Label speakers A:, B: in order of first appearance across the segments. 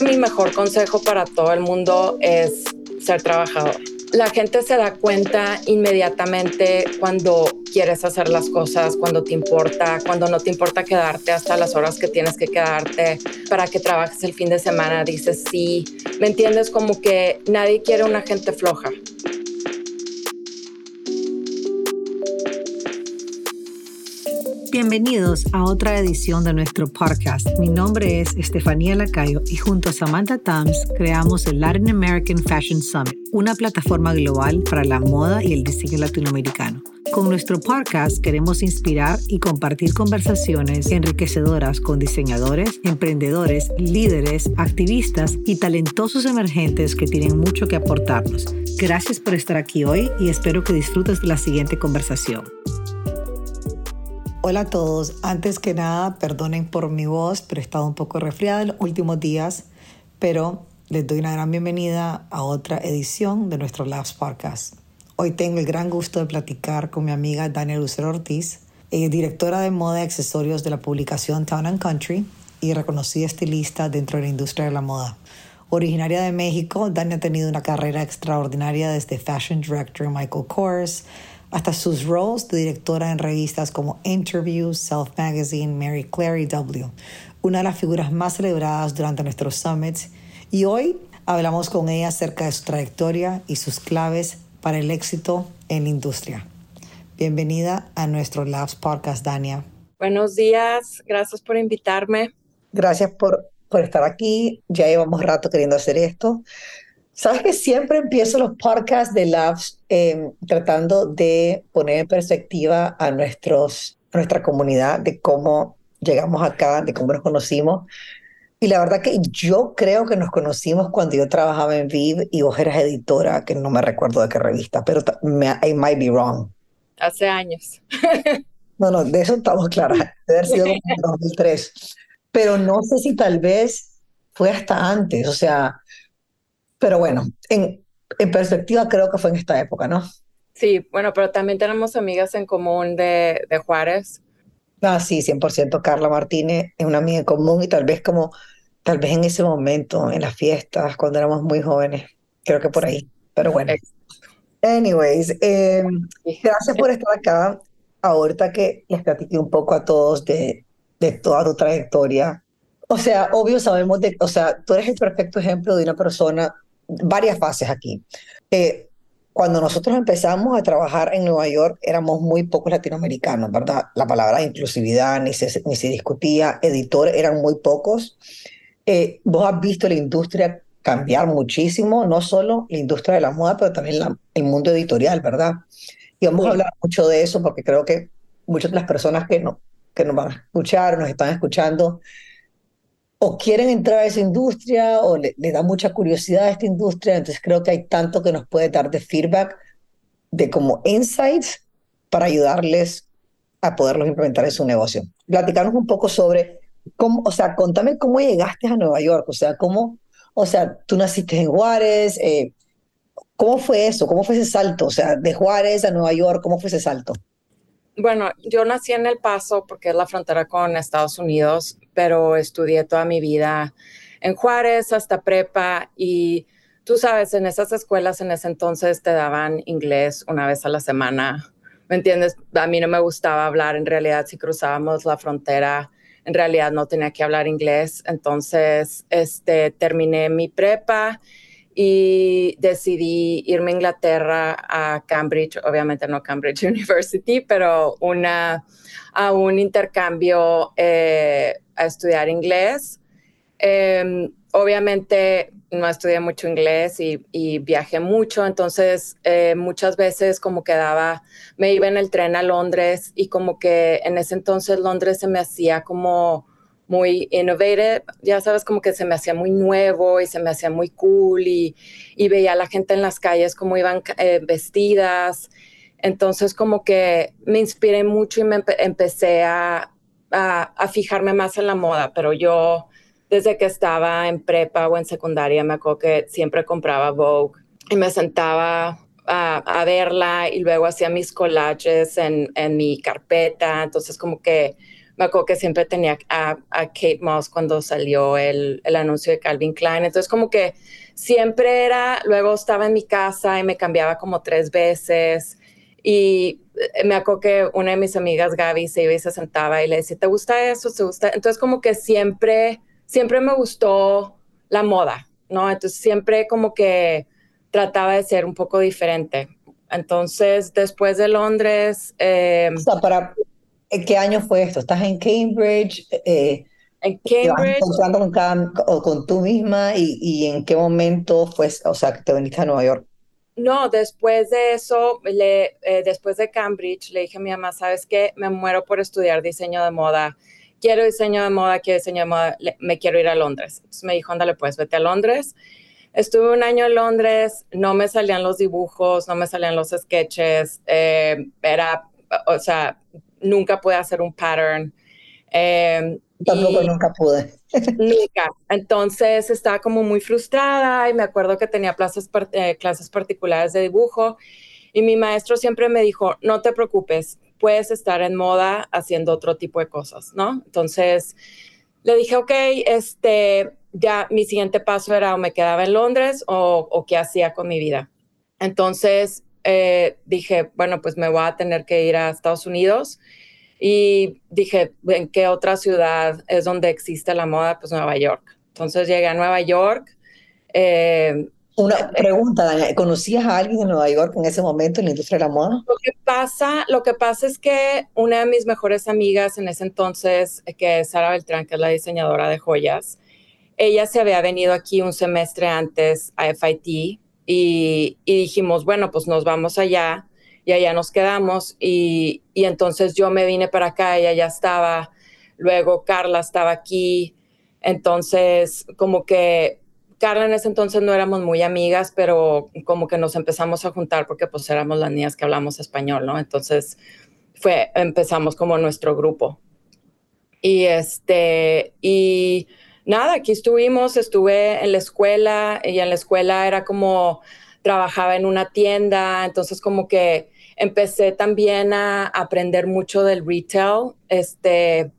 A: Mi mejor consejo para todo el mundo es ser trabajador. La gente se da cuenta inmediatamente cuando quieres hacer las cosas, cuando te importa, cuando no te importa quedarte hasta las horas que tienes que quedarte para que trabajes el fin de semana. Dices sí, ¿me entiendes? Como que nadie quiere una gente floja.
B: Bienvenidos a otra edición de nuestro podcast. Mi nombre es Estefanía Lacayo y junto a Samantha Tams creamos el Latin American Fashion Summit, una plataforma global para la moda y el diseño latinoamericano. Con nuestro podcast queremos inspirar y compartir conversaciones enriquecedoras con diseñadores, emprendedores, líderes, activistas y talentosos emergentes que tienen mucho que aportarnos. Gracias por estar aquí hoy y espero que disfrutes de la siguiente conversación. Hola a todos. Antes que nada, perdonen por mi voz, pero he estado un poco resfriada en los últimos días, pero les doy una gran bienvenida a otra edición de nuestro Labs Podcast. Hoy tengo el gran gusto de platicar con mi amiga Daniel Lucero Ortiz, directora de moda y accesorios de la publicación Town and Country y reconocida estilista dentro de la industria de la moda. Originaria de México, Dani ha tenido una carrera extraordinaria desde Fashion Director Michael Kors, hasta sus roles de directora en revistas como Interview, Self Magazine, Mary Claire y W, una de las figuras más celebradas durante nuestros summits. Y hoy hablamos con ella acerca de su trayectoria y sus claves para el éxito en la industria. Bienvenida a nuestro Labs Podcast, Dania.
A: Buenos días, gracias por invitarme.
C: Gracias por, por estar aquí. Ya llevamos rato queriendo hacer esto. Sabes que siempre empiezo los podcasts de Labs em, tratando de poner en perspectiva a, nuestros, nuestra comunidad de cómo llegamos acá, de cómo nos conocimos. Y la verdad que yo creo que nos conocimos cuando yo trabajaba en Viv y vos eras editora, que no me recuerdo de qué revista, pero I might be wrong.
A: Hace años.
C: no, no, de eso estamos claros. Debe haber sido en 2003. Pero no sé si tal vez fue hasta antes. O sea, pero bueno, en, en perspectiva creo que fue en esta época, ¿no?
A: Sí, bueno, pero también tenemos amigas en común de, de Juárez.
C: Ah, sí, 100%. Carla Martínez es una amiga en común y tal vez como, tal vez en ese momento, en las fiestas, cuando éramos muy jóvenes. Creo que por ahí. Pero bueno. Anyways, em, gracias por estar acá. Ahorita que les platiqué un poco a todos de, de toda tu trayectoria. O sea, obvio sabemos de, o sea, tú eres el perfecto ejemplo de una persona varias fases aquí. Eh, cuando nosotros empezamos a trabajar en Nueva York, éramos muy pocos latinoamericanos, ¿verdad? La palabra inclusividad ni se, ni se discutía, editores eran muy pocos. Eh, vos has visto la industria cambiar muchísimo, no solo la industria de la moda, pero también el mundo editorial, ¿verdad? Y vamos a hablar mucho de eso porque creo que muchas de las personas que, no, que nos van a escuchar, nos están escuchando, o quieren entrar a esa industria o le, da mucha curiosidad a esta industria. Entonces creo que hay tanto que nos puede dar de feedback, de como insights para ayudarles a poderlos implementar en su negocio. Platicarnos un poco sobre cómo, o sea, contame cómo llegaste a Nueva York, o sea, cómo, o sea, tú naciste en Juárez, eh, ¿cómo fue eso? ¿Cómo fue ese salto? O sea, de Juárez a Nueva York, ¿cómo fue ese salto?
A: Bueno, yo nací en El Paso porque es la frontera con Estados Unidos, pero estudié toda mi vida en Juárez hasta prepa y tú sabes, en esas escuelas en ese entonces te daban inglés una vez a la semana. ¿Me entiendes? A mí no me gustaba hablar, en realidad si cruzábamos la frontera, en realidad no tenía que hablar inglés. Entonces, este, terminé mi prepa y decidí irme a Inglaterra a Cambridge, obviamente no Cambridge University, pero una, a un intercambio eh, a estudiar inglés. Em, obviamente no estudié mucho inglés y, viajé mucho, entonces eh, muchas veces como quedaba, me iba en el tren a Londres y como que en ese entonces Londres se me hacía como muy innovative, ya sabes, como que se me hacía muy nuevo y se me hacía muy cool y, veía a la gente en las calles como iban eh, vestidas. Entonces como que me inspiré mucho y me empecé a, a, fijarme más en la moda, pero yo desde que estaba en prepa o en secundaria me acuerdo que siempre compraba Vogue y me sentaba a, a verla y luego hacía mis collages en, en mi carpeta. Entonces como que me acuerdo que siempre tenía a, Kate Moss cuando salió el, el, anuncio de Calvin Klein. Entonces, como que siempre era, luego estaba en mi casa y me cambiaba como tres veces. Y eh, me acuerdo que una de mis amigas, Gaby, se iba y se sentaba y le decía, ¿te gusta eso? ¿Te gusta? Entonces, como que siempre, siempre me gustó la moda, ¿no? Entonces, siempre como que trataba de ser un poco diferente. Entonces, después de Londres...
C: Eh, o sea, para ¿Qué año fue esto? ¿Estás en Cambridge?
A: Eh, en Cambridge.
C: Con, con, con, tú misma y, y, en qué momento fue, o sea, que te viniste a Nueva York?
A: No, después de eso, le, eh, después de Cambridge, le dije a mi mamá, ¿sabes qué? Me muero por estudiar diseño de moda. Quiero diseño de moda, quiero diseño de moda, me quiero ir a Londres. Entonces me dijo, ándale, pues vete a Londres. Estuve un año en Londres, no me salían los dibujos, no me salían los sketches, eh, era, o sea, nunca pude hacer un pattern.
C: Eh, Tampoco nunca pude.
A: nunca. Entonces estaba como muy frustrada y me acuerdo que tenía clases, eh, clases particulares de dibujo y mi maestro siempre me dijo, no te preocupes, puedes estar en moda haciendo otro tipo de cosas, ¿no? Entonces le dije, ok, este, ya mi siguiente paso era o me quedaba en Londres o, o qué hacía con mi vida. Entonces eh, dije, bueno, pues me voy a tener que ir a Estados Unidos. Y dije, ¿en qué otra ciudad es donde existe la moda? Pues Nueva York. Entonces llegué a Nueva York.
C: Eh, una pregunta, Daniel, ¿conocías a alguien en Nueva York en ese momento en la industria de la moda?
A: Lo que pasa, lo que pasa es que una de mis mejores amigas en ese entonces, que es Sara Beltrán, que es la diseñadora de joyas, ella se había venido aquí un semestre antes a FIT y, dijimos, bueno, pues nos vamos allá y allá nos quedamos y, entonces yo me vine para acá, ella ya estaba, luego Carla estaba aquí, entonces como que Carla en ese entonces no éramos muy amigas, pero como que nos empezamos a juntar porque pues éramos las niñas que hablamos español, ¿no? Entonces fue, empezamos como nuestro grupo. Y este, y nada, aquí estuvimos, estuve en la escuela y en la escuela era como trabajaba en una tienda, entonces como que empecé también a aprender mucho del retail. Este,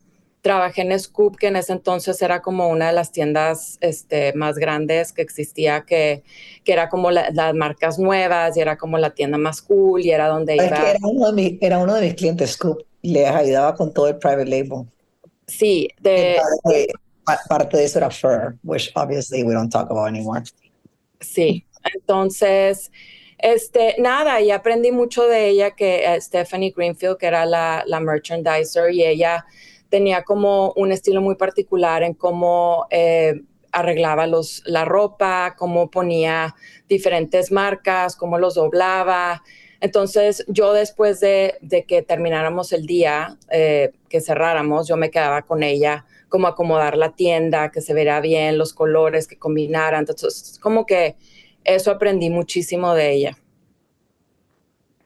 A: trabajé en Scoop, que en ese entonces era como una de las tiendas este, más grandes que existía, que, que era como las marcas nuevas y era como la tienda más cool y era donde iba.
C: Era uno, de era uno de mis clientes, Scoop, y les ayudaba con todo el private label.
A: Sí, de,
C: parte de eso era Fur, which obviously we don't talk about anymore.
A: Sí, entonces, este, nada, y aprendí mucho de ella, que eh, Stephanie Greenfield, que era la, la merchandiser, y ella tenía como un estilo muy particular en cómo eh, arreglaba los, la ropa, cómo ponía diferentes marcas, cómo los doblaba. Entonces, yo después de, de que termináramos el día, eh, que cerráramos, yo me quedaba con ella como acomodar la tienda, que se verá bien, los colores, que combinaran. Entonces, como que eso aprendí muchísimo de ella.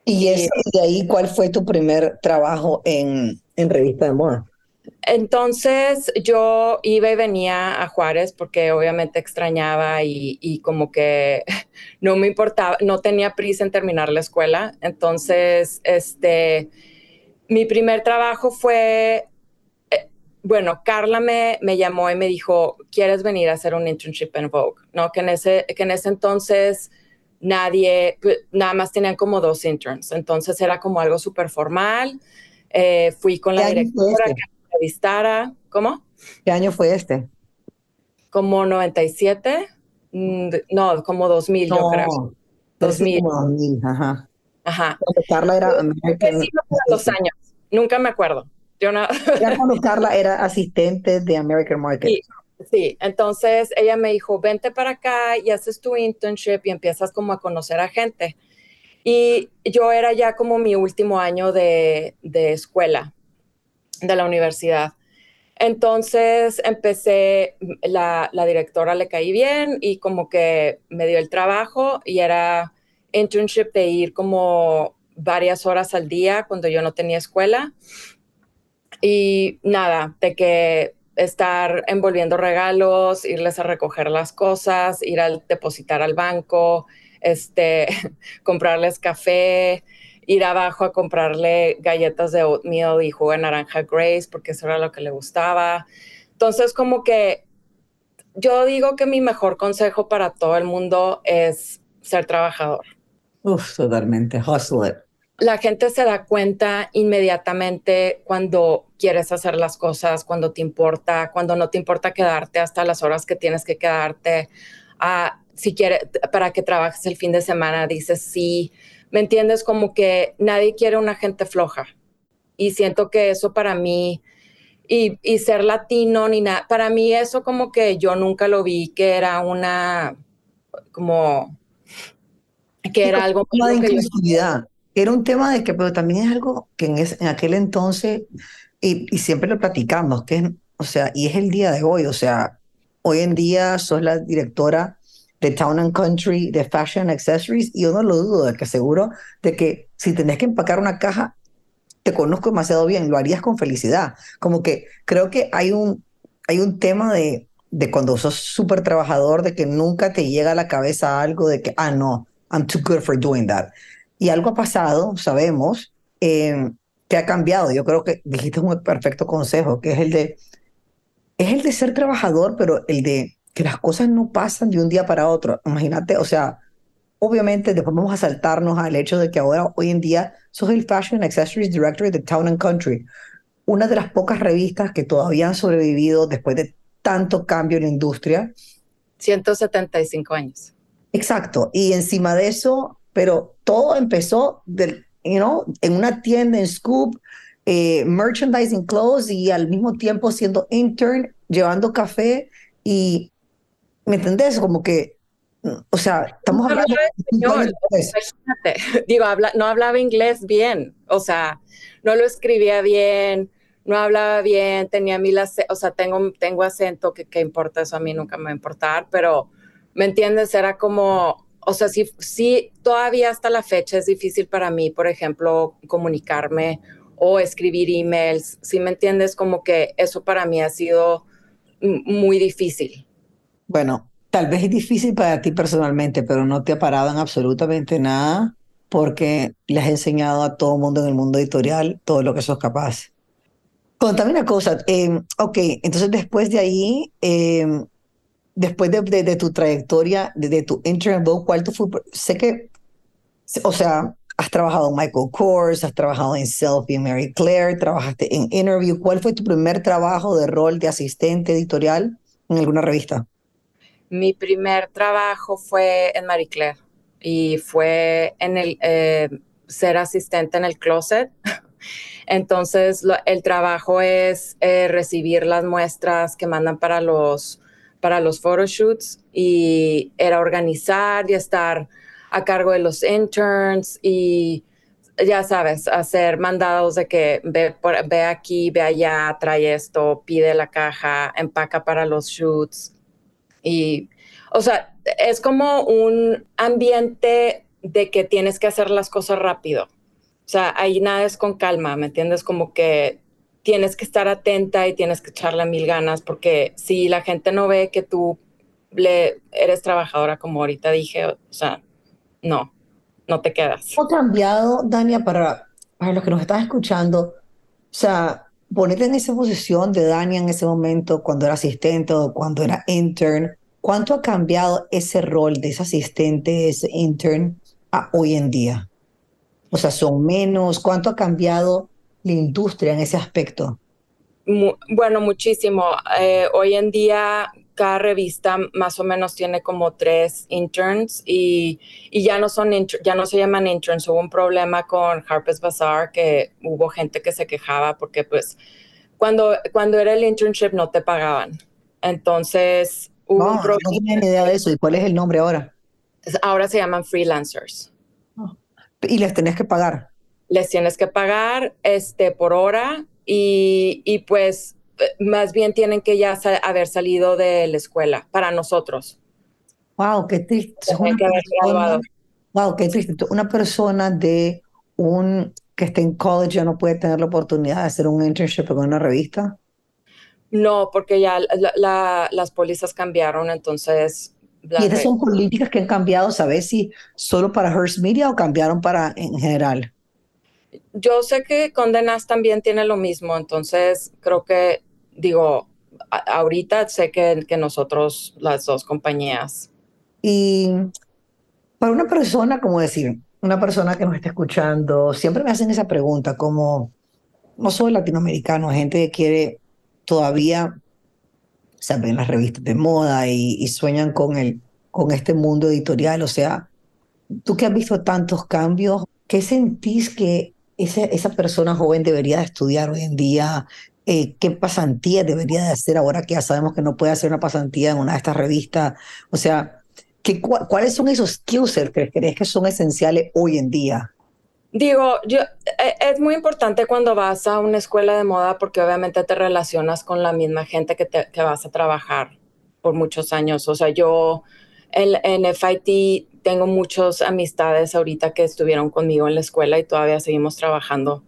C: ¿Y, de ahí cuál fue tu primer trabajo en, en revista de moda?
A: Entonces yo iba y venía a Juárez porque obviamente extrañaba y, y, como que no me importaba, no tenía prisa en terminar la escuela. Entonces, este, mi primer trabajo fue bueno, Carla me, me, llamó y me dijo, ¿quieres venir a hacer un internship en Vogue? ¿No? Que en ese, que en ese entonces nadie, pues, nada más tenían como dos interns, entonces era como algo súper formal. Eh, fui con la directora este? que me entrevistara. ¿Cómo?
C: ¿Qué año fue este?
A: Como 97, mm, no, como 2000 yo creo. 2000. 2000,
C: ajá.
A: Ajá.
C: Carla era
A: American. Los años, nunca me acuerdo. Yo no.
C: Ya cuando Carla era asistente de American Market.
A: Sí, entonces ella me dijo, vente para acá y haces tu internship y empiezas como a conocer a gente. Y yo era ya como mi último año de, de escuela, de la universidad. Entonces empecé, la, la, directora le caí bien y como que me dio el trabajo y era internship de ir como varias horas al día cuando yo no tenía escuela y nada, de que estar envolviendo regalos, irles a recoger las cosas, ir a depositar al banco, este, comprarles café, ir abajo a comprarle galletas de oatmeal y jugo de naranja Grace porque eso era lo que le gustaba. Entonces, como que yo digo que mi mejor consejo para todo el mundo es ser trabajador.
C: Uf, totalmente. Hustle
A: La gente se da cuenta inmediatamente cuando quieres hacer las cosas, cuando te importa, cuando no te importa quedarte hasta las horas que tienes que quedarte. Ah, si quieres, para que trabajes el fin de semana, dices sí. ¿Me entiendes? Como que nadie quiere una gente floja. Y siento que eso para mí, y, y ser latino ni nada, para mí eso como que yo nunca lo vi que era una, como, que era algo...
C: de inclusividad. Era un tema de que, pero también es algo que en, en aquel entonces, y, y, siempre lo platicamos, que es, o sea, y es el día de hoy, o sea, hoy en día sos la directora de Town and Country de Fashion Accessories y yo no lo dudo de que seguro de que si tenés que empacar una caja, te conozco demasiado bien, lo harías con felicidad. Como que creo que hay un, hay un tema de, de cuando sos súper trabajador, de que nunca te llega a la cabeza algo de que, ah, no, I'm too good for doing that. Y algo ha pasado, sabemos, eh, que ha cambiado. Yo creo que dijiste un perfecto consejo, que es el de, es el de ser trabajador, pero el de que las cosas no pasan de un día para otro. Imagínate, o sea, obviamente después vamos a saltarnos al hecho de que ahora, hoy en día, sos el Fashion Accessories Director de Town and Country, una de las pocas revistas que todavía han sobrevivido después de tanto cambio en la industria.
A: 175 años.
C: Exacto, y encima de eso, pero todo empezó del, you know, en una tienda en Scoop, eh, merchandising clothes y al mismo tiempo siendo intern, llevando café y ¿Me entendés? Como que, o sea, estamos hablando
A: de Digo, habla, no hablaba inglés bien, o sea, no lo escribía bien, no hablaba bien, tenía mil, o sea, tengo, tengo acento, que, importa eso a mí, nunca me va a importar, pero, ¿me entiendes? Era como, o sea, sí, sí, todavía hasta la fecha es difícil para mí, por ejemplo, comunicarme o escribir emails, ¿sí me entiendes? Como que eso para mí ha sido muy difícil.
C: Bueno, tal vez es difícil para ti personalmente, pero no te ha parado en absolutamente nada porque le has enseñado a todo el mundo en el mundo editorial todo lo que sos capaz. Contame una cosa, eh, ok, entonces después de ahí, eh, después de, de, tu trayectoria, de, tu intern ¿cuál tu fue? Sé que, o sea, has trabajado en Michael Kors, has trabajado en Selfie Mary Claire, trabajaste en Interview. ¿Cuál fue tu primer trabajo de rol de asistente editorial en alguna revista?
A: Mi primer trabajo fue en Marie Claire y fue en el eh, ser asistente en el closet. Entonces, el trabajo es eh, recibir las muestras que mandan para los, para los photoshoots y era organizar y estar a cargo de los interns y ya sabes, hacer mandados de que ve, ve aquí, ve allá, trae esto, pide la caja, empaca para los shoots y, o sea, es como un ambiente de que tienes que hacer las cosas rápido. O sea, ahí nada es con calma, ¿me entiendes? Como que tienes que estar atenta y tienes que echarle mil ganas, porque si la gente no ve que tú eres trabajadora, como ahorita dije, o sea, no, no te quedas.
C: ¿Cómo ha cambiado, Dania, para, para los que nos están escuchando? O sea, ponerte en esa posición de Dani en ese momento, cuando era asistente o cuando era intern, ¿cuánto ha cambiado ese rol de ese asistente, ese intern, a hoy en día? O sea, ¿son menos? ¿Cuánto ha cambiado la industria en ese aspecto?
A: Bueno, muchísimo. Eh, hoy en día cada revista más o menos tiene como tres interns y, y ya no son ya no se llaman interns. Hubo un problema con Harper's Bazaar que hubo gente que se quejaba porque pues cuando, cuando era el internship no te pagaban. Entonces hubo un problema.
C: No tenía ni idea de eso. ¿Y cuál es el nombre ahora?
A: Ahora se llaman freelancers.
C: ¿Y les tenés que pagar?
A: Les tienes que pagar este, por hora y, y pues más bien tienen que ya haber salido de la escuela para nosotros.
C: Wow, qué triste. wow, qué triste. Una persona de un que esté en college ya no puede tener la oportunidad de hacer un internship con una revista.
A: No, porque ya las pólizas cambiaron, entonces.
C: ¿Y esas son políticas que han cambiado, sabes si solo para Hearst Media o cambiaron para en general?
A: Yo sé que Condenas también tiene lo mismo, entonces creo que, digo, ahorita sé que, que nosotros, las dos compañías.
C: Y para una persona, como decir, una persona que nos está escuchando, siempre me hacen esa pregunta, como no soy latinoamericano, gente que quiere todavía saber las revistas de moda y, sueñan con, el, con este mundo editorial. O sea, tú que has visto tantos cambios, ¿qué sentís que esa, esa persona joven debería de estudiar hoy en día? Eh, ¿Qué pasantía debería de hacer ahora que ya sabemos que no puede hacer una pasantía en una de estas revistas? O sea, ¿qué, ¿cuáles son esos skills que crees que son esenciales hoy en día?
A: Digo, yo, e, es muy importante cuando vas a una escuela de moda porque obviamente te relacionas con la misma gente que, te, que vas a trabajar por muchos años. O sea, yo en, en FIT tengo muchas amistades ahorita que estuvieron conmigo en la escuela y todavía seguimos trabajando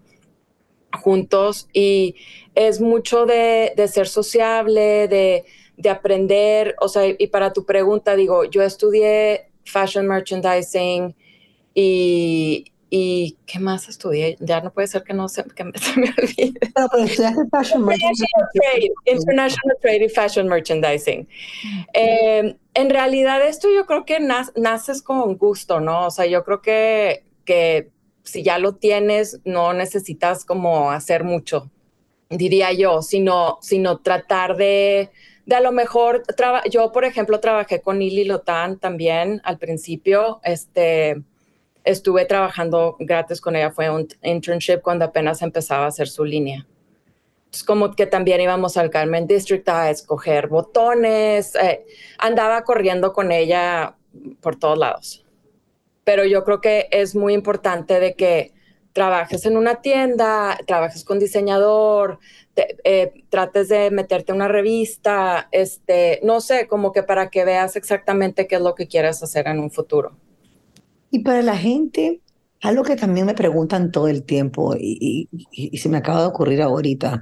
A: juntos. Y es mucho de, de ser sociable, de, de, aprender, o sea, y para tu pregunta, digo, yo estudié fashion merchandising y, ¿Y qué más estudié? Ya no puede ser que no se, que se me olvide.
C: No, pero Merchandising.
A: Trade, International Trade y Fashion Merchandising. Eh, en realidad esto yo creo que naces con gusto, ¿no? O sea, yo creo que, que si ya lo tienes, no necesitas como hacer mucho, diría yo, sino, sino tratar de, de a lo mejor, yo por ejemplo trabajé con Lili Lotan también al principio, este estuve trabajando gratis con ella, fue un internship cuando apenas empezaba a hacer su línea. Es como que también íbamos al Carmen District a escoger botones, eh, andaba corriendo con ella por todos lados. Pero yo creo que es muy importante de que trabajes en una tienda, trabajes con diseñador, eh, trates de meterte en una revista, este, no sé, como que para que veas exactamente qué es lo que quieres hacer en un futuro.
C: Y para la gente, algo que también me preguntan todo el tiempo y, se me acaba de ocurrir ahorita,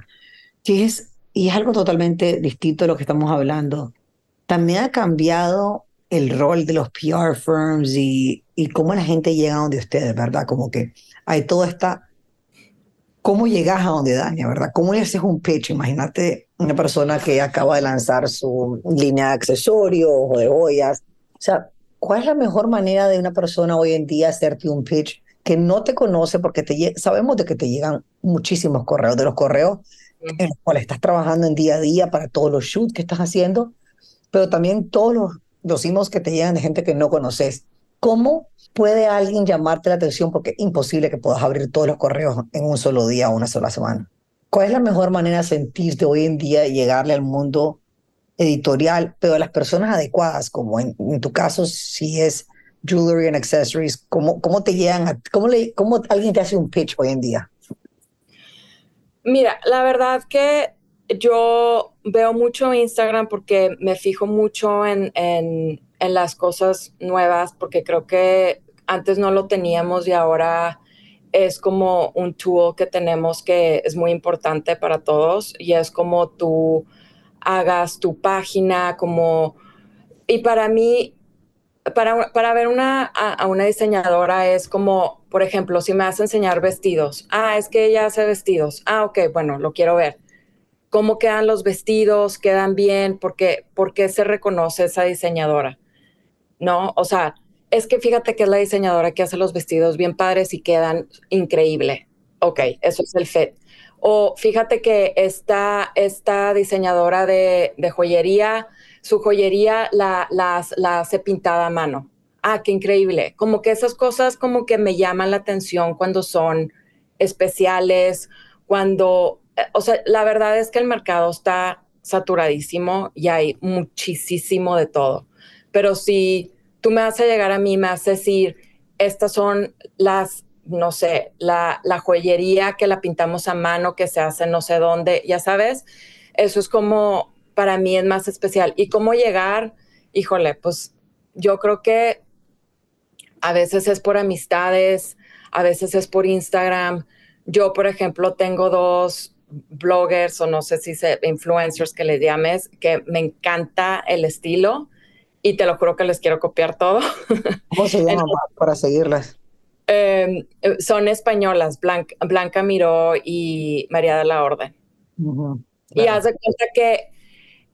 C: que es, y es algo totalmente distinto de lo que estamos hablando, también ha cambiado el rol de los PR firms y, y cómo la gente llega a donde ustedes, ¿verdad? Como que hay toda esta... ¿Cómo llegas a donde Daña, verdad? ¿Cómo le haces un pitch? Imagínate una persona que acaba de lanzar su línea de accesorios o de ollas. O sea, ¿cuál es la mejor manera de una persona hoy en día hacerte un pitch que no te conoce porque te sabemos de que te llegan muchísimos correos, de los correos en los cuales estás trabajando en día a día para todos los shoots que estás haciendo, pero también todos los, los emails que te llegan de gente que no conoces. ¿Cómo puede alguien llamarte la atención? Porque es imposible que puedas abrir todos los correos en un solo día o una sola semana. ¿Cuál es la mejor manera de sentirte hoy en día y llegarle al mundo editorial, pero las personas adecuadas, como en, tu caso, si es jewelry and accessories, ¿cómo, cómo te llegan a, cómo, le, cómo alguien te hace un pitch hoy en día?
A: Mira, la verdad que yo veo mucho Instagram porque me fijo mucho en, en, en, las cosas nuevas, porque creo que antes no lo teníamos y ahora es como un tool que tenemos que es muy importante para todos y es como tú hagas tu página, como... Y para mí, para, para ver una, a, una diseñadora es como, por ejemplo, si me hace enseñar vestidos. Ah, es que ella hace vestidos. Ah, ok, bueno, lo quiero ver. ¿Cómo quedan los vestidos? ¿Quedan bien? ¿Por qué, ¿Por qué se reconoce esa diseñadora? ¿No? O sea, es que fíjate que es la diseñadora que hace los vestidos bien padres y quedan increíble. Ok, eso es el fit. O fíjate que esta, esta diseñadora de, joyería, su joyería la, hace pintada a mano. Ah, qué increíble. Como que esas cosas como que me llaman la atención cuando son especiales, cuando, eh, o sea, la verdad es que el mercado está saturadísimo y hay muchísimo de todo. Pero si tú me vas a llegar a mí, me vas a decir, estas son las no sé, la, joyería que la pintamos a mano, que se hace no sé dónde, ya sabes, eso es como, para mí es más especial. Y cómo llegar, híjole, pues yo creo que a veces es por amistades, a veces es por Instagram. Yo, por ejemplo, tengo dos bloggers o no sé si se, influencers que les llames, que me encanta el estilo y te lo juro que les quiero copiar todo.
C: ¿Cómo se llama para seguirlas?
A: Em, son españolas, Blanca, Blanca, Miró y María de la Orden. Y haz de cuenta que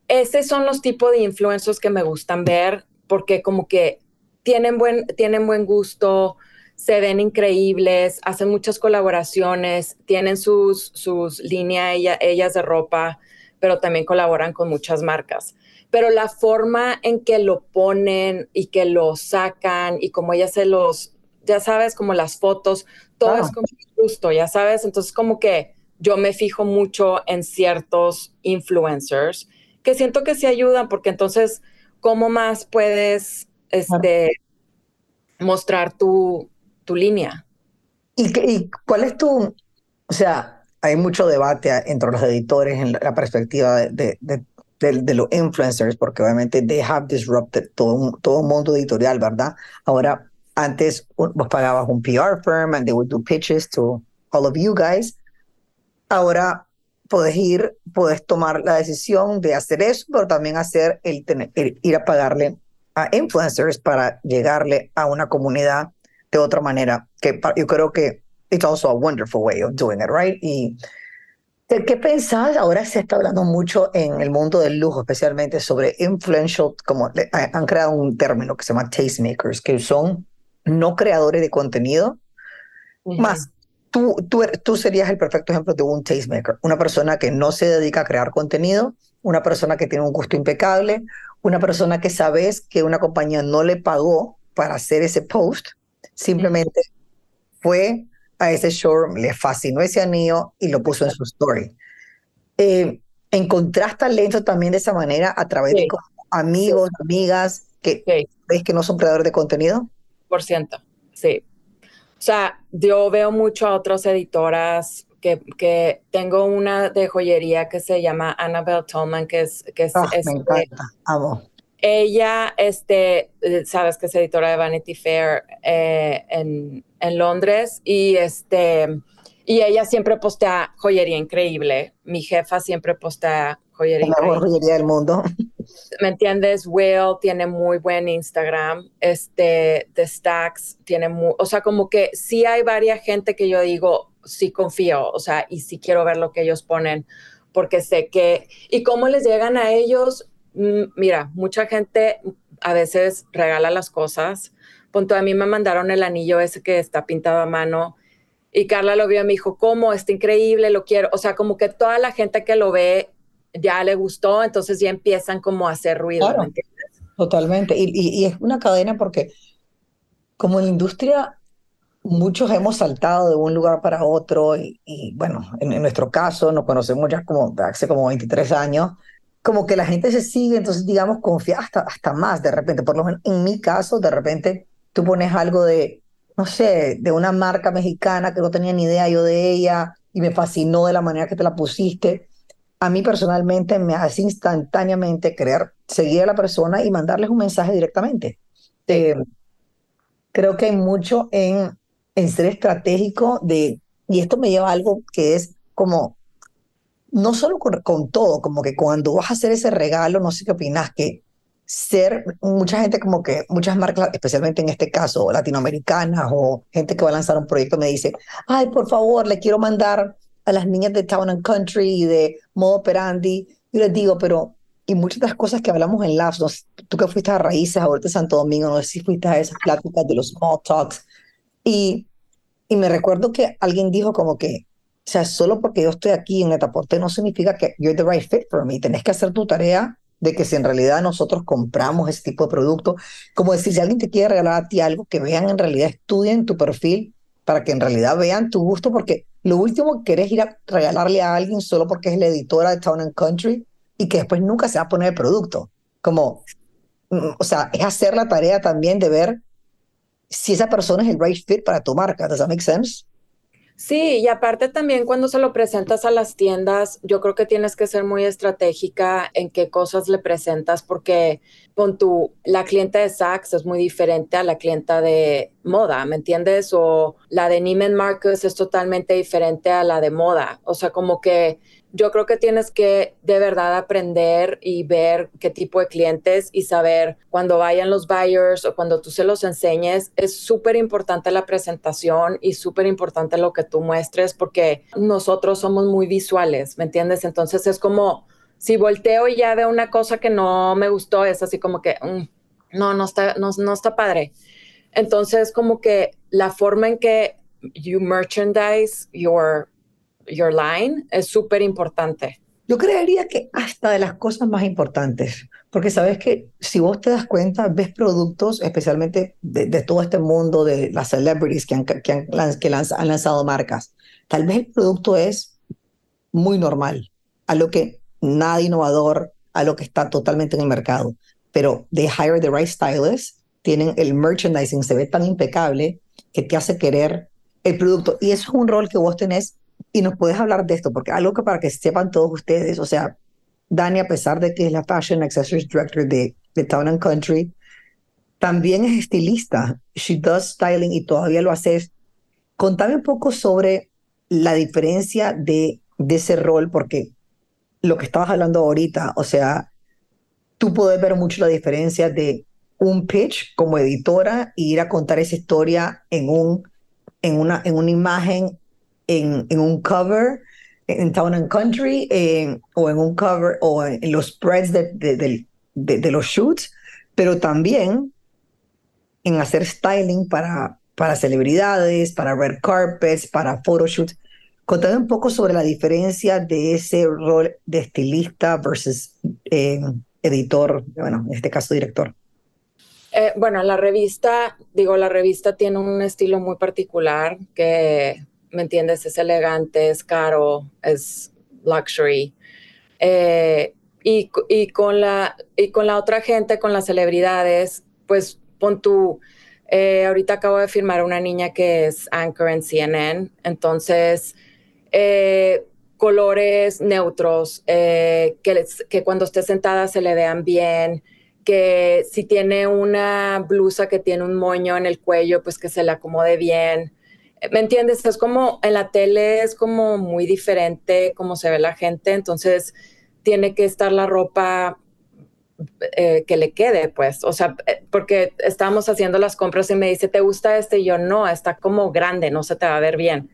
A: esos son los tipos de influencers que me gustan ver porque como que tienen buen, tienen buen gusto, se ven increíbles, hacen muchas colaboraciones, tienen sus, sus líneas ellas de ropa, pero también colaboran con muchas marcas. Pero la forma en que lo ponen y que lo sacan y como ellas se los, ya sabes, como las fotos, todo es como justo, ya sabes. Entonces como que yo me fijo mucho en ciertos influencers que siento que se ayudan porque entonces, ¿cómo más puedes este, mostrar tu, tu línea?
C: ¿Y, cuál es tu, o sea, hay mucho debate entre los editores en la, perspectiva de, de, de, los influencers, porque obviamente they have disrupted todo, todo un mundo editorial, ¿verdad? Ahora, antes vos pagabas un PR firm and they would do pitches to all of you guys. Ahora puedes ir, puedes tomar la decisión de hacer eso, pero también hacer el, ir a pagarle a influencers para llegarle a una comunidad de otra manera, que yo creo que it's also a wonderful way of doing it, right? Y ¿qué pensás? Ahora se está hablando mucho en el mundo del lujo, especialmente sobre influential, como han creado un término que se llama tastemakers, que son no creadores de contenido, más tú, tú, tú serías el perfecto ejemplo de un tastemaker, una persona que no se dedica a crear contenido, una persona que tiene un gusto impecable, una persona que sabes que una compañía no le pagó para hacer ese post, simplemente fue a ese showroom, le fascinó ese anillo y lo puso en su story. Eh, ¿Encontrás talento también de esa manera a través de amigos, amigas que ves que no son creadores de contenido?
A: Por ciento, sí. O sea, yo veo mucho a otras editoras que, que, tengo una de joyería que se llama Annabelle Tolman, que es... Que es,
C: ah, me encanta, amo.
A: Ella, este, eh, sabes que es editora de Vanity Fair eh, en, en, Londres y este, y ella siempre postea joyería increíble. Mi jefa siempre postea joyería.
C: La mejor joyería del mundo.
A: ¿Me entiendes? Will tiene muy buen Instagram. Este, The Stacks tiene muy, o sea, como que sí hay varias gente que yo digo, sí confío, o sea, y sí quiero ver lo que ellos ponen, porque sé que, y cómo les llegan a ellos, mm, mira, mucha gente a veces regala las cosas. Punto, a mí me mandaron el anillo ese que está pintado a mano. Y Carla lo vio y me dijo, ¿cómo? Está increíble, lo quiero. O sea, como que toda la gente que lo ve ya le gustó, entonces ya empiezan como a hacer ruido.
C: totalmente. Y, y, es una cadena porque como en la industria muchos hemos saltado de un lugar para otro y, bueno, en, nuestro caso nos conocemos ya como hace como 23 años, como que la gente se sigue, entonces digamos confía hasta, hasta más de repente, por lo menos en mi caso, de repente tú pones algo de, no sé, de una marca mexicana que no tenía ni idea yo de ella y me fascinó de la manera que te la pusiste a mí personalmente me hace instantáneamente querer seguir a la persona y mandarles un mensaje directamente. Eh, creo que hay mucho en, en ser estratégico de, y esto me lleva a algo que es como, no solo con, todo, como que cuando vas a hacer ese regalo, no sé qué opinas, que ser mucha gente como que, muchas marcas, especialmente en este caso, latinoamericanas o gente que va a lanzar un proyecto, me dice, ay, por favor, le quiero mandar a las niñas de Town and Country y de Modo Operandi. Yo les digo, pero, y muchas de las cosas que hablamos en Labs, tú que fuiste a Raíces, ahorita Santo Domingo, no sé si fuiste a esas pláticas de los small talks. Y, y me recuerdo que alguien dijo como que, o sea, solo porque yo estoy aquí en Etaporte no significa que you're the right fit for me. Tenés que hacer tu tarea de que si en realidad nosotros compramos ese tipo de producto, como decir, si alguien te quiere regalar a ti algo, que vean en realidad, estudien tu perfil para que en realidad vean tu gusto, porque lo último que querés ir a regalarle a alguien solo porque es la editora de Town and Country y que después nunca se va a poner el producto. Como, mm, o sea, es hacer la tarea también de ver si esa persona es el right fit para tu marca. ¿Does that make sense?
A: Sí, y aparte también cuando se lo presentas a las tiendas, yo creo que tienes que ser muy estratégica en qué cosas le presentas, porque con tu, la clienta de Saks es muy diferente a la clienta de moda, ¿me entiendes? O la de Neiman Marcus es totalmente diferente a la de moda. O sea, como que yo creo que tienes que de verdad aprender y ver qué tipo de clientes y saber cuando vayan los buyers o cuando tú se los enseñes. Es súper importante la presentación y súper importante lo que tú muestres porque nosotros somos muy visuales, ¿me entiendes? Entonces es como si volteo y ya veo una cosa que no me gustó, es así como que mm, no, no está, no, no está padre. Entonces como que la forma en que you merchandise your your line es súper importante.
C: Yo creería que hasta de las cosas más importantes, porque sabes que si vos te das cuenta, ves productos, especialmente de, todo este mundo de las celebrities que, han, que, han, que han lanzado marcas, tal vez el producto es muy normal, a lo que nada innovador, a lo que está totalmente en el mercado, pero they hire the right stylist, tienen el merchandising, se ve tan impecable que te hace querer el producto. Y eso es un rol que vos tenés y nos puedes hablar de esto, porque algo que para que sepan todos ustedes, o sea, Dani, a pesar de que es la Fashion Accessories Director de, de Town and Country, también es estilista. She does styling y todavía lo haces. Contame un poco sobre la diferencia de, de ese rol, porque lo que estabas hablando ahorita, o sea, tú puedes ver mucho la diferencia de un pitch como editora y ir a contar esa historia en, un, en, una, en una imagen en, en un cover en Town and Country o en un cover o en los spreads de, de, de, los shoots, pero también en hacer styling para, para celebridades, para red carpets, para photoshoots. Contame un poco sobre la diferencia de ese rol de estilista versus eh, editor, bueno, en este caso director.
A: Eh, bueno, la revista, digo, la revista tiene un estilo muy particular que ¿me entiendes? Es elegante, es caro, es luxury. Eh, y, y, con la, y con la otra gente, con las celebridades, pues pon tú, eh, ahorita acabo de firmar una niña que es anchor en CNN, entonces eh, colores neutros, que, que cuando esté sentada se le vean bien, que si tiene una blusa que tiene un moño en el cuello, pues que se le acomode bien. ¿Me entiendes? Es como en la tele es como muy diferente cómo se ve la gente, entonces tiene que estar la ropa eh, que le quede, pues, o sea, eh, porque estábamos haciendo las compras y me dice, ¿te gusta este? Y yo, no, está como grande, no se te va a ver bien.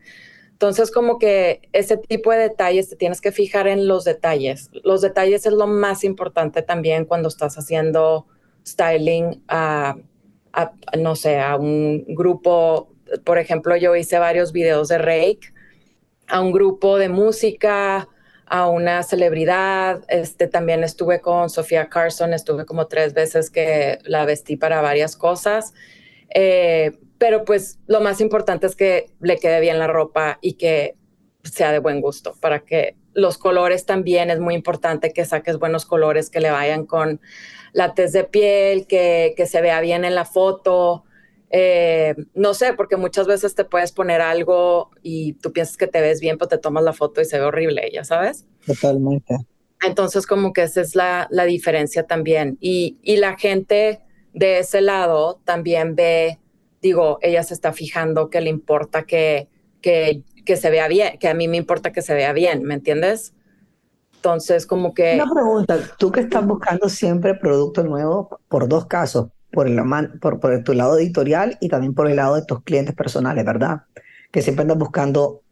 A: Entonces, como que ese tipo de detalles te tienes que fijar en los detalles. Los detalles es lo más importante también cuando estás haciendo styling a, no sé, a un grupo por ejemplo, yo hice varios videos de Rake a un grupo de música, a una celebridad. Este, también estuve con Sofía Carson, estuve como tres veces que la vestí para varias cosas. Eh, pero pues lo más importante es que le quede bien la ropa y que sea de buen gusto, para que los colores también es muy importante que saques buenos colores que le vayan con la tez de piel, que, que se vea bien en la foto. Eh, no sé, porque muchas veces te puedes poner algo y tú piensas que te ves bien, pero te tomas la foto y se ve horrible, ya sabes.
C: Totalmente.
A: Entonces, como que esa es la, la diferencia también. Y, y, la gente de ese lado también ve, digo, ella se está fijando que le importa que, que, que se vea bien, que a mí me importa que se vea bien, ¿me entiendes? Entonces, como que...
C: Una pregunta, tú que estás buscando siempre producto nuevo por dos casos, por, el, por, por tu lado editorial y también por el lado de tus clientes personales, ¿verdad? Que siempre andan buscando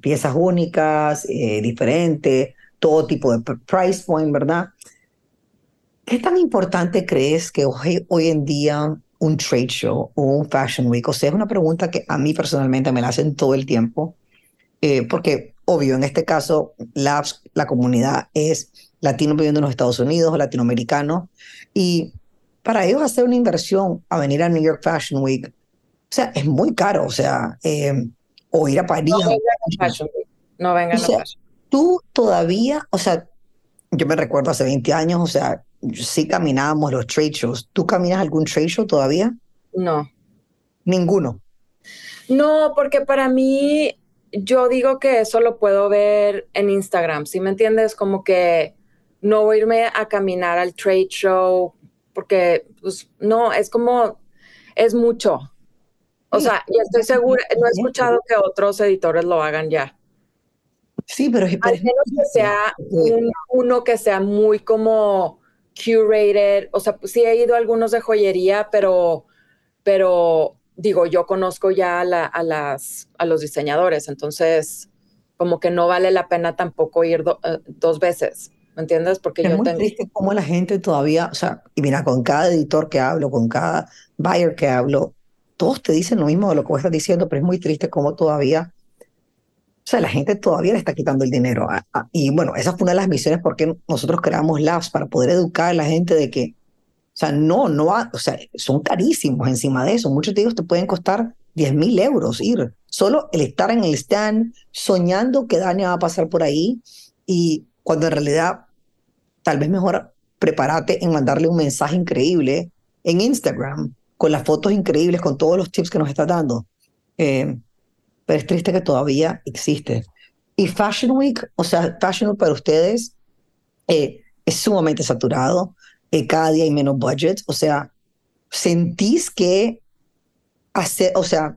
C: piezas únicas, eh, diferentes, todo tipo de price point, ¿verdad? ¿Qué tan importante crees que hoy, hoy en día un trade show o un fashion week? O sea, es una pregunta que a mí personalmente me la hacen todo el tiempo, eh, porque obvio, en este caso, Labs, la comunidad es latino viviendo en los Estados Unidos, latinoamericano, y para ellos hacer una inversión a venir a New York Fashion Week, o sea, es muy caro, o sea, eh, o ir a París.
A: No vengan a Fashion Week, no vengan a Fashion
C: Tú todavía, o sea, yo me recuerdo hace 20 años, o sea, sí caminábamos los trade shows. ¿Tú caminas algún trade show todavía?
A: No.
C: Ninguno.
A: No, porque para mí, yo digo que eso lo puedo ver en Instagram, ¿sí me entiendes? Como que no voy a irme a caminar al trade show porque pues no, es como, es mucho. O sea, y estoy segura, no he escuchado que otros editores lo hagan ya.
C: Sí, pero
A: Al menos que sea un- uno que sea muy como curated. O sea, pues sí he ido a algunos de joyería, pero, pero digo, yo conozco ya a, la- a las, a los diseñadores, entonces como que no vale la pena tampoco ir do- eh, dos veces, ¿me entiendes? Porque
C: Es
A: yo
C: muy
A: tengo...
C: triste cómo la gente todavía, o sea, y mira, con cada editor que hablo, con cada buyer que hablo, todos te dicen lo mismo de lo que vos estás diciendo, pero es muy triste cómo todavía, o sea, la gente todavía le está quitando el dinero. a- a- y bueno, esa fue una de las misiones porque nosotros creamos labs para poder educar a la gente de que, o sea, no, no, ha- o sea, son carísimos encima de eso. Muchos de ellos te pueden costar 10 mil euros ir. Solo el estar en el stand soñando que Dania va a pasar por ahí y cuando en realidad tal vez mejor prepárate en mandarle un mensaje increíble en Instagram, con las fotos increíbles, con todos los tips que nos estás dando. Eh, pero es triste que todavía existe. Y Fashion Week, o sea, Fashion Week para ustedes eh, es sumamente saturado. eh, cada día hay menos budget. O sea, sentís que hacer, o sea,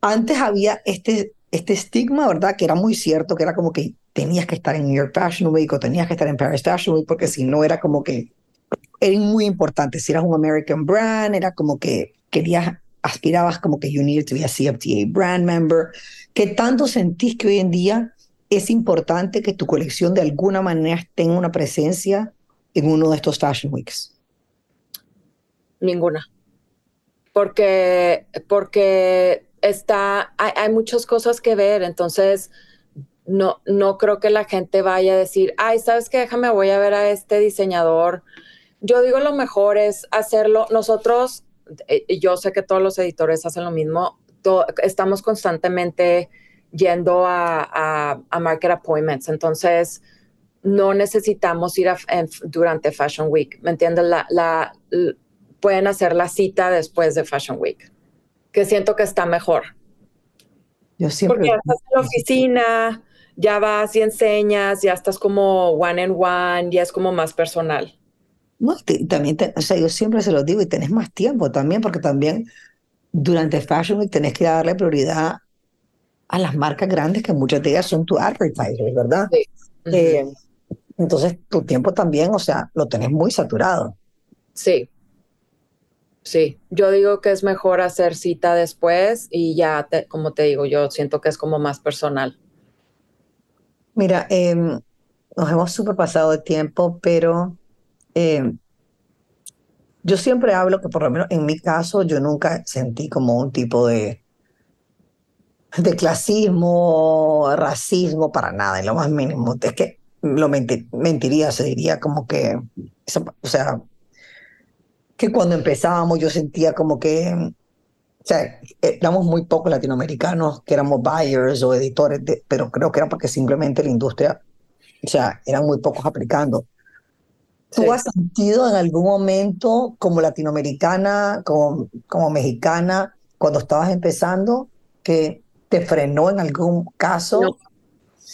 C: antes había este, este estigma, ¿verdad? Que era muy cierto, que era como que tenías que estar en New York Fashion Week o tenías que estar en Paris Fashion Week, porque si no era como que era muy importante. Si eras un American brand, era como que querías, aspirabas como que you needed to be a CFTA brand member. ¿Qué tanto sentís que hoy en día es importante que tu colección de alguna manera tenga una presencia en uno de estos Fashion Weeks?
A: Ninguna. Porque, porque está, hay, hay muchas cosas que ver, entonces no, no creo que la gente vaya a decir, ay, ¿sabes qué? Déjame, voy a ver a este diseñador. Yo digo lo mejor es hacerlo. Nosotros, eh, yo sé que todos los editores hacen lo mismo, estamos constantemente yendo a, a, a market appointments, entonces no necesitamos ir a, en- durante Fashion Week, ¿me entiendes? La, pueden hacer la cita después de Fashion Week, que siento que está mejor.
C: Yo siempre...
A: Porque estás en la oficina, ya vas y enseñas, ya estás como one and one, ya es como más personal.
C: No, también, te- o sea, yo siempre se lo digo y tenés más tiempo también, porque también durante Fashion Week tenés que darle prioridad a las marcas grandes que muchas de ellas son tu advertisers, ¿verdad?
A: Sí.
C: Eh, entonces tu tiempo también, o sea, lo tenés muy saturado.
A: Sí. Sí, yo digo que es mejor hacer cita después y ya, te- como te digo, yo siento que es como más personal.
C: Mira, em, nos hemos súper pasado de tiempo, pero em, yo siempre hablo que por lo menos en mi caso yo nunca sentí como un tipo de, de clasismo, racismo, para nada, en lo más mínimo. Es que lo menti- mentiría, se diría como que, o sea, que cuando empezábamos yo sentía como que, sea, éramos muy pocos latinoamericanos que éramos buyers o editores, de- pero creo que era porque simplemente la industria, o sea, eran muy pocos aplicando. ¿Tú
A: Sí.
C: has sentido en algún momento como latinoamericana, como, como mexicana, cuando estabas empezando, que te frenó en algún caso?
A: No.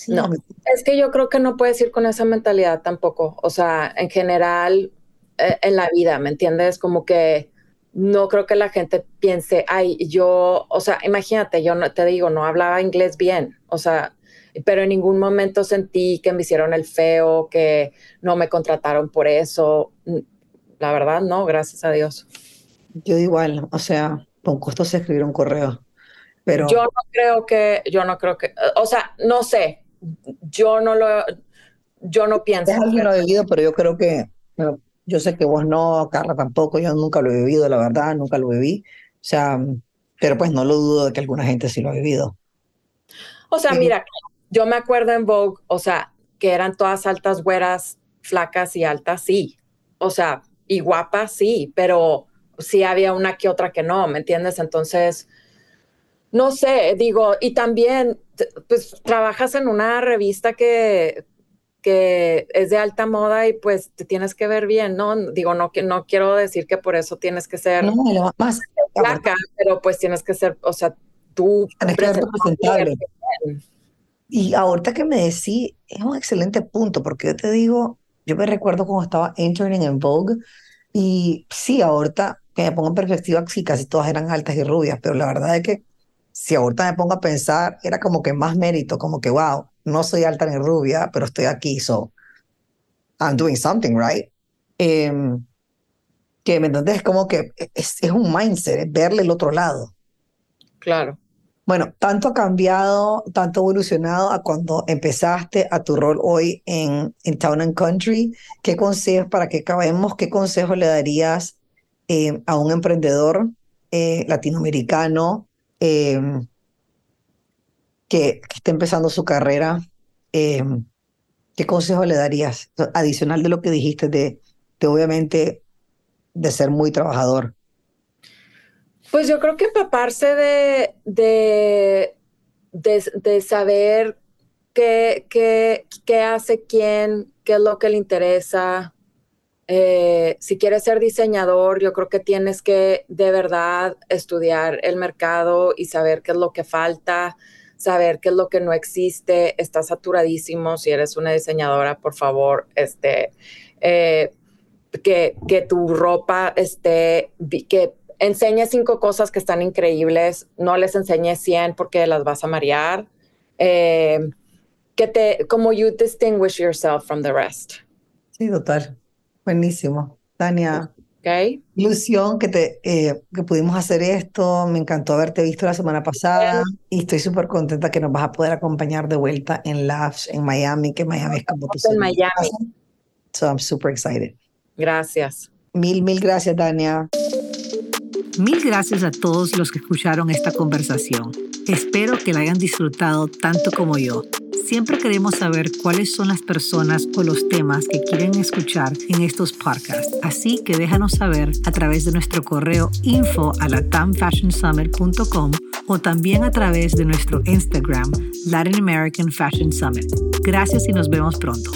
A: No. Es que yo creo que no puedes ir con esa mentalidad tampoco. O sea, en general, eh, en la vida, ¿me entiendes? Como que no creo que la gente piense, ay, yo, o sea, imagínate, yo no te digo, no hablaba inglés bien, o sea, pero en ningún momento sentí que me hicieron el feo, que no me contrataron por eso. La verdad, no, gracias a Dios.
C: Yo igual, o sea, con costo se escribir un correo, pero
A: Yo no creo que, yo no creo que, o sea, no sé, yo no lo, yo no pienso.
C: es algo pero yo creo que, yo sé que vos no, Carla tampoco, yo nunca lo he vivido, la verdad, nunca lo viví, o sea, pero pues no lo dudo de que alguna gente sí lo ha vivido.
A: O sea,
C: Sí.
A: mira, yo me acuerdo en Vogue, o sea, que eran todas altas, güeras, flacas y altas, sí. O sea, y guapas, sí, pero sí había una que otra que no, ¿me entiendes? Entonces, no sé, digo, y también, pues, trabajas en una revista que, que es de alta moda y pues te tienes que ver bien, ¿no? Digo, no, que- no quiero decir que por eso tienes que ser
C: No, más,
A: flaca, pero pues tienes que ser, o sea, tú
C: que presentable. Y ahorita que me decís, es un excelente punto, porque yo te digo, yo me recuerdo cuando estaba interning en Vogue, y sí, ahorita que me pongo en perspectiva, sí, casi todas eran altas y rubias, pero la verdad es que si ahorita me pongo a pensar, era como que más mérito, como que, wow, no soy alta ni rubia, pero estoy aquí, so I'm doing something, right? Em, que me como que es, es un mindset, es verle el otro lado.
A: Claro.
C: Bueno, tanto ha cambiado, tanto ha evolucionado a cuando empezaste a tu rol hoy en, en Town and Country. ¿Qué consejos, para que acabemos, qué consejos le darías eh, a un emprendedor eh, latinoamericano eh, que, esté empezando su carrera? ¿Qué consejo le darías? Adicional de lo que dijiste de, de obviamente de ser muy trabajador.
A: Pues yo creo que empaparse de, de, de, saber qué, qué, qué, hace quién, qué es lo que le interesa. Eh, si quieres ser diseñador, yo creo que tienes que de verdad estudiar el mercado y saber qué es lo que falta, saber qué es lo que no existe. Está saturadísimo. Si eres una diseñadora, por favor, este, eh, que, que tu ropa esté, que enseñe cinco cosas que están increíbles, no les enseñe 100 porque las vas a marear. Eh, que te, como you distinguish yourself from the rest.
C: Sí, total. Buenísimo. Tania.
A: Okay.
C: Ilusión que, te, eh, que pudimos hacer esto. Me encantó haberte visto la semana pasada y estoy súper contenta que nos vas a poder acompañar de vuelta en Labs en Miami, que Miami es como tu
A: En Miami.
C: So I'm super excited.
A: Gracias.
C: Mil, mil gracias, Tania.
B: Mil gracias a todos los que escucharon esta conversación. Espero que la hayan disfrutado tanto como yo. Siempre queremos saber cuáles son las personas o los temas que quieren escuchar en estos podcasts. Así que déjanos saber a través de nuestro correo info a o también a través de nuestro Instagram, Latin American Fashion Summit. Gracias y nos vemos pronto.